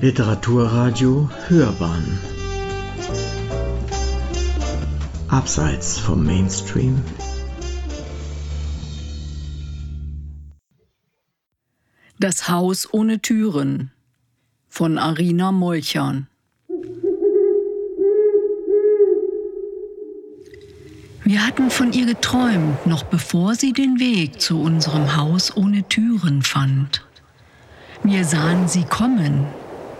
Literaturradio Hörbahn. Abseits vom Mainstream. Das Haus ohne Türen von Arina Molchan Wir hatten von ihr geträumt, noch bevor sie den Weg zu unserem Haus ohne Türen fand. Wir sahen sie kommen,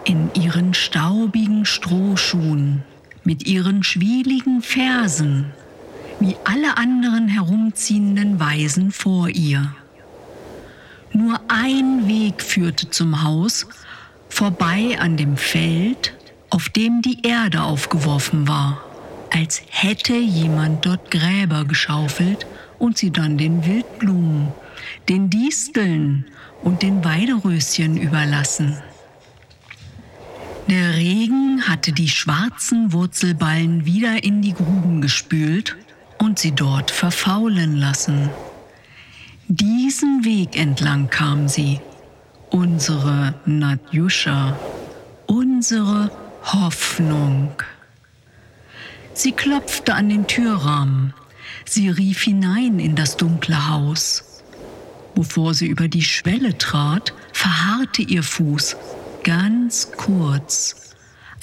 in ihren staubigen Strohschuhen, mit ihren schwieligen Fersen, wie alle anderen herumziehenden Weisen vor ihr. Nur ein Weg führte zum Haus, vorbei an dem Feld, auf dem die Erde aufgeworfen war als hätte jemand dort Gräber geschaufelt und sie dann den Wildblumen, den Disteln und den Weideröschen überlassen. Der Regen hatte die schwarzen Wurzelballen wieder in die Gruben gespült und sie dort verfaulen lassen. Diesen Weg entlang kam sie, unsere Nadjuscha, unsere Hoffnung. Sie klopfte an den Türrahmen. Sie rief hinein in das dunkle Haus. Bevor sie über die Schwelle trat, verharrte ihr Fuß ganz kurz,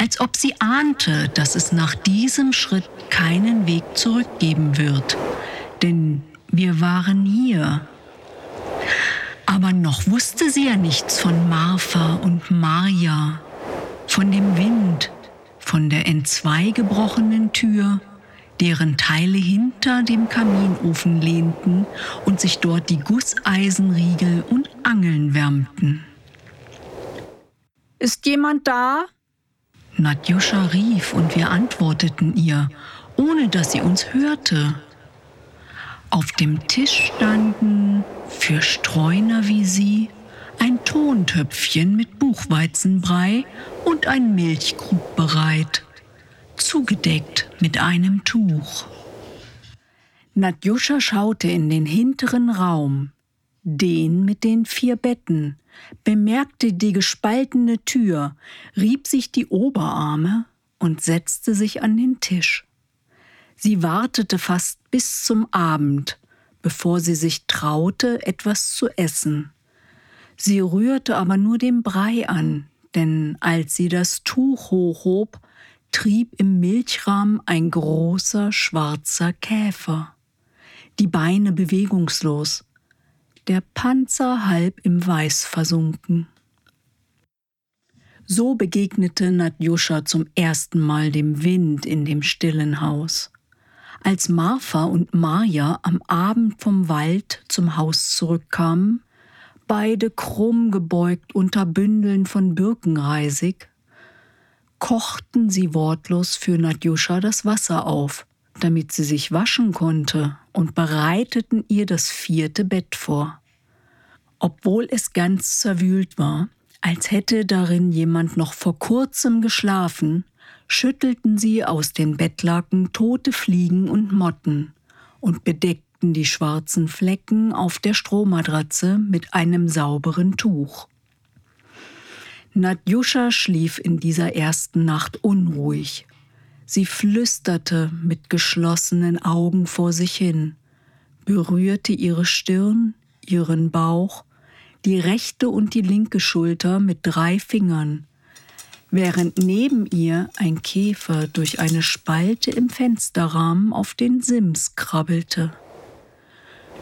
als ob sie ahnte, dass es nach diesem Schritt keinen Weg zurückgeben wird. Denn wir waren hier. Aber noch wusste sie ja nichts von Martha und Maria, von dem Wind, von der entzwei gebrochenen Tür, deren Teile hinter dem Kaminofen lehnten und sich dort die Gusseisenriegel und Angeln wärmten. Ist jemand da? Nadjuscha rief und wir antworteten ihr, ohne dass sie uns hörte. Auf dem Tisch standen, für Streuner wie sie, ein Tontöpfchen mit Buchweizenbrei und ein Milchkrug bereit, zugedeckt mit einem Tuch. Nadjuscha schaute in den hinteren Raum, den mit den vier Betten, bemerkte die gespaltene Tür, rieb sich die Oberarme und setzte sich an den Tisch. Sie wartete fast bis zum Abend, bevor sie sich traute, etwas zu essen. Sie rührte aber nur den Brei an, denn als sie das Tuch hochhob, trieb im Milchrahmen ein großer schwarzer Käfer. Die Beine bewegungslos, der Panzer halb im Weiß versunken. So begegnete Nadjuscha zum ersten Mal dem Wind in dem stillen Haus. Als Martha und Maja am Abend vom Wald zum Haus zurückkamen, beide krumm gebeugt unter Bündeln von Birkenreisig, kochten sie wortlos für Nadjuscha das Wasser auf, damit sie sich waschen konnte, und bereiteten ihr das vierte Bett vor. Obwohl es ganz zerwühlt war, als hätte darin jemand noch vor kurzem geschlafen, schüttelten sie aus den Bettlaken tote Fliegen und Motten und bedeckten die schwarzen Flecken auf der Strohmatratze mit einem sauberen Tuch. Nadjuscha schlief in dieser ersten Nacht unruhig. Sie flüsterte mit geschlossenen Augen vor sich hin, berührte ihre Stirn, ihren Bauch, die rechte und die linke Schulter mit drei Fingern, während neben ihr ein Käfer durch eine Spalte im Fensterrahmen auf den Sims krabbelte.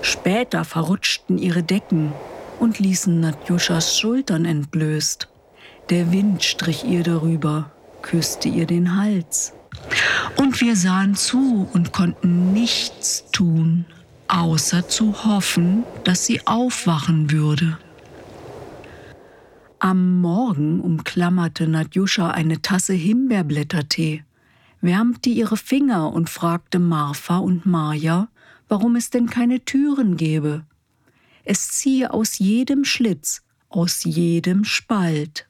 Später verrutschten ihre Decken und ließen Nadjuschas Schultern entblößt. Der Wind strich ihr darüber, küsste ihr den Hals. Und wir sahen zu und konnten nichts tun, außer zu hoffen, dass sie aufwachen würde. Am Morgen umklammerte Nadjuscha eine Tasse Himbeerblättertee, wärmte ihre Finger und fragte Marfa und Maja, warum es denn keine Türen gäbe. Es ziehe aus jedem Schlitz, aus jedem Spalt.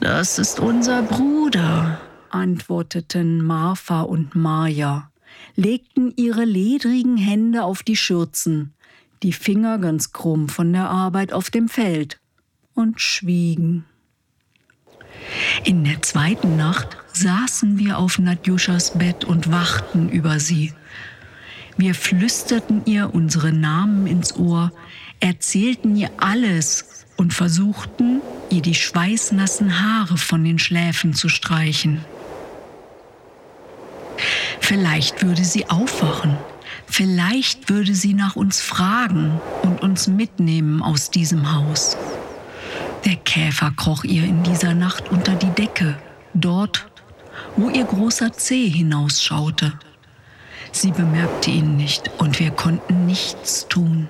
Das ist unser Bruder, antworteten Martha und Maja, legten ihre ledrigen Hände auf die Schürzen, die Finger ganz krumm von der Arbeit auf dem Feld und schwiegen. In der zweiten Nacht saßen wir auf Nadjuschas Bett und wachten über sie. Wir flüsterten ihr unsere Namen ins Ohr, erzählten ihr alles und versuchten, ihr die schweißnassen Haare von den Schläfen zu streichen. Vielleicht würde sie aufwachen, vielleicht würde sie nach uns fragen und uns mitnehmen aus diesem Haus. Der Käfer kroch ihr in dieser Nacht unter die Decke, dort, wo ihr großer Zeh hinausschaute. Sie bemerkte ihn nicht und wir konnten nichts tun.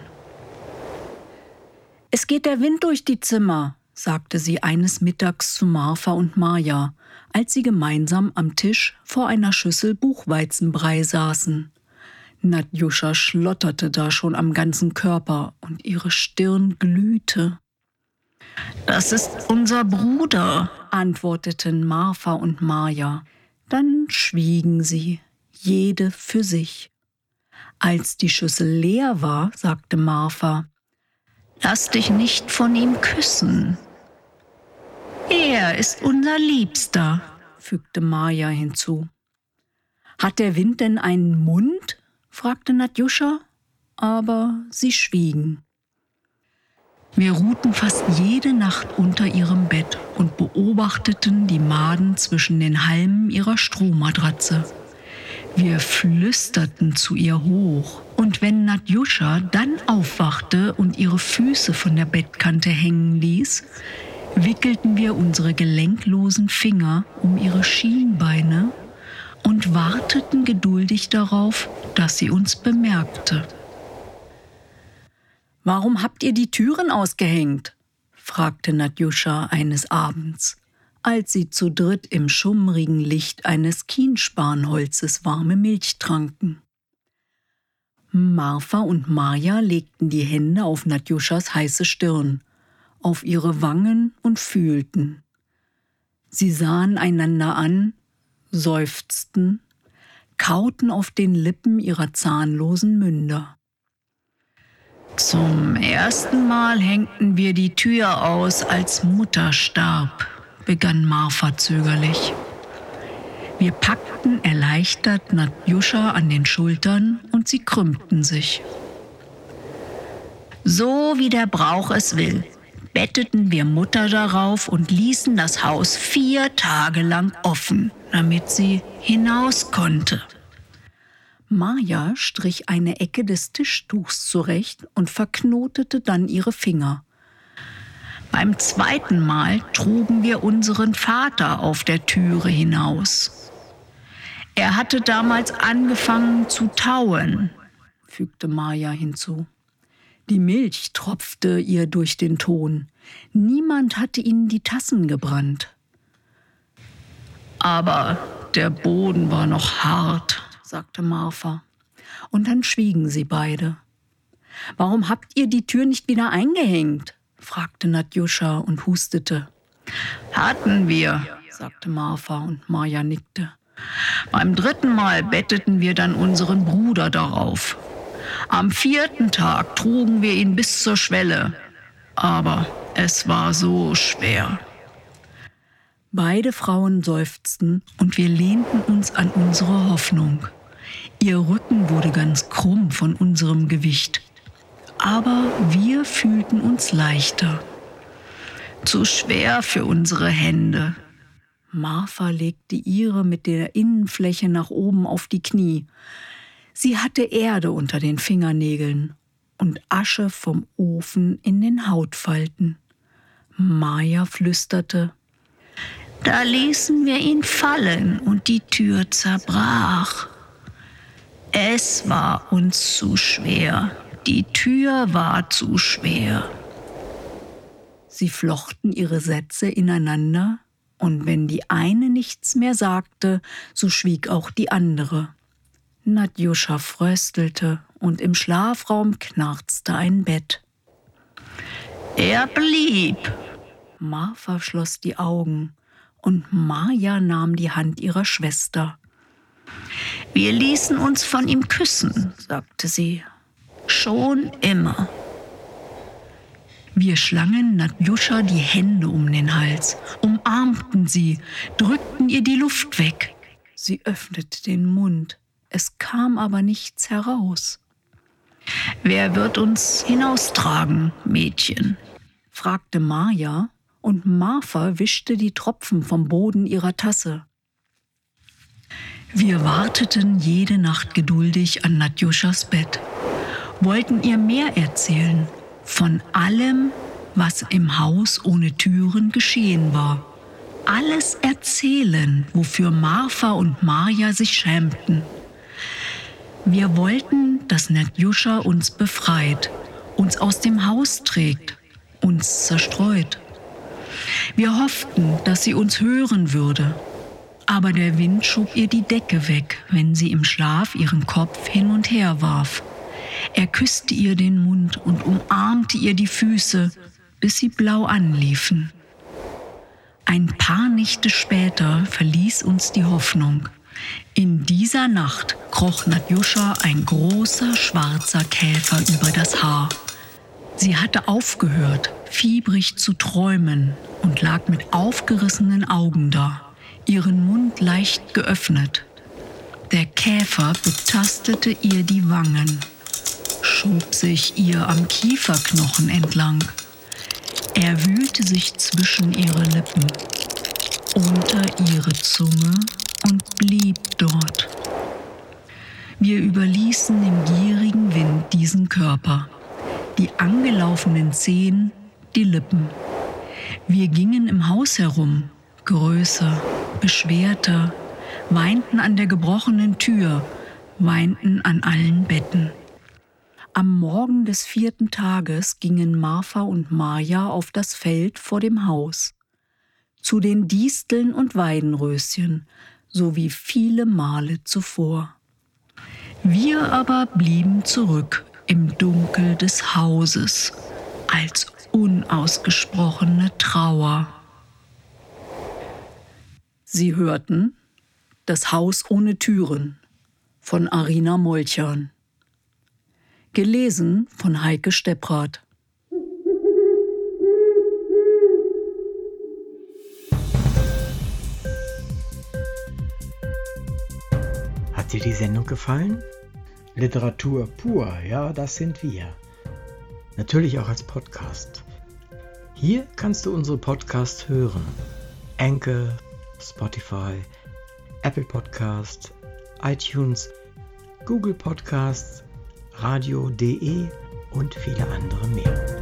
Es geht der Wind durch die Zimmer, sagte sie eines Mittags zu Martha und Maja, als sie gemeinsam am Tisch vor einer Schüssel Buchweizenbrei saßen. Nadjuscha schlotterte da schon am ganzen Körper und ihre Stirn glühte. Das ist unser Bruder, antworteten Martha und Maja. Dann schwiegen sie, jede für sich. Als die Schüssel leer war, sagte Martha, Lass dich nicht von ihm küssen. Er ist unser Liebster, fügte Maja hinzu. Hat der Wind denn einen Mund? fragte Nadjuscha, aber sie schwiegen. Wir ruhten fast jede Nacht unter ihrem Bett und beobachteten die Maden zwischen den Halmen ihrer Strohmatratze. Wir flüsterten zu ihr hoch, und wenn Nadjuscha dann aufwachte und ihre Füße von der Bettkante hängen ließ, wickelten wir unsere gelenklosen Finger um ihre Schienbeine und warteten geduldig darauf, dass sie uns bemerkte. Warum habt ihr die Türen ausgehängt? fragte Nadjuscha eines Abends, als sie zu dritt im schummrigen Licht eines Kienspanholzes warme Milch tranken. Marfa und Maja legten die Hände auf Nadjuschas heiße Stirn, auf ihre Wangen und fühlten. Sie sahen einander an, seufzten, kauten auf den Lippen ihrer zahnlosen Münder. Zum ersten Mal hängten wir die Tür aus, als Mutter starb, begann Marfa zögerlich. Wir packten erleichtert Nadjuscha an den Schultern und sie krümmten sich. So wie der Brauch es will, betteten wir Mutter darauf und ließen das Haus vier Tage lang offen, damit sie hinaus konnte. Maja strich eine Ecke des Tischtuchs zurecht und verknotete dann ihre Finger. Beim zweiten Mal trugen wir unseren Vater auf der Türe hinaus. Er hatte damals angefangen zu tauen, fügte Maja hinzu. Die Milch tropfte ihr durch den Ton. Niemand hatte ihnen die Tassen gebrannt. Aber der Boden war noch hart, sagte Martha. Und dann schwiegen sie beide. Warum habt ihr die Tür nicht wieder eingehängt? Fragte Nadjuscha und hustete. Hatten wir, sagte Martha und Maja nickte. Beim dritten Mal betteten wir dann unseren Bruder darauf. Am vierten Tag trugen wir ihn bis zur Schwelle. Aber es war so schwer. Beide Frauen seufzten und wir lehnten uns an unsere Hoffnung. Ihr Rücken wurde ganz krumm von unserem Gewicht. Aber wir fühlten uns leichter. Zu schwer für unsere Hände. Martha legte ihre mit der Innenfläche nach oben auf die Knie. Sie hatte Erde unter den Fingernägeln und Asche vom Ofen in den Hautfalten. Maja flüsterte, da ließen wir ihn fallen und die Tür zerbrach. Es war uns zu schwer. Die Tür war zu schwer. Sie flochten ihre Sätze ineinander, und wenn die eine nichts mehr sagte, so schwieg auch die andere. Nadjuscha fröstelte und im Schlafraum knarzte ein Bett. Er blieb. Martha schloss die Augen und Maja nahm die Hand ihrer Schwester. Wir ließen uns von ihm küssen, sagte sie. Schon immer. Wir schlangen Nadjuscha die Hände um den Hals, umarmten sie, drückten ihr die Luft weg. Sie öffnete den Mund, es kam aber nichts heraus. Wer wird uns hinaustragen, Mädchen? fragte Maja, und Martha wischte die Tropfen vom Boden ihrer Tasse. Wir warteten jede Nacht geduldig an Nadjuschas Bett, wollten ihr mehr erzählen von allem, was im Haus ohne Türen geschehen war. Alles erzählen, wofür Martha und Maja sich schämten. Wir wollten, dass Nadjuscha uns befreit, uns aus dem Haus trägt, uns zerstreut. Wir hofften, dass sie uns hören würde, aber der Wind schob ihr die Decke weg, wenn sie im Schlaf ihren Kopf hin und her warf. Er küsste ihr den Mund und umarmte ihr die Füße, bis sie blau anliefen. Ein paar Nächte später verließ uns die Hoffnung. In dieser Nacht kroch Nadjuscha ein großer schwarzer Käfer über das Haar. Sie hatte aufgehört, fiebrig zu träumen und lag mit aufgerissenen Augen da ihren Mund leicht geöffnet. Der Käfer betastete ihr die Wangen, schob sich ihr am Kieferknochen entlang. Er wühlte sich zwischen ihre Lippen, unter ihre Zunge und blieb dort. Wir überließen dem gierigen Wind diesen Körper, die angelaufenen Zehen, die Lippen. Wir gingen im Haus herum, größer, beschwerter, weinten an der gebrochenen Tür, weinten an allen Betten. Am Morgen des vierten Tages gingen Martha und Maja auf das Feld vor dem Haus, zu den Disteln und Weidenröschen, so wie viele Male zuvor. Wir aber blieben zurück im Dunkel des Hauses als unausgesprochene Trauer. Sie hörten Das Haus ohne Türen von Arina Molchan. Gelesen von Heike Stepprath. Hat dir die Sendung gefallen? Literatur pur, ja, das sind wir. Natürlich auch als Podcast. Hier kannst du unsere Podcasts hören. Enke, Spotify, Apple Podcast, iTunes, Google Podcasts, radio.de und viele andere mehr.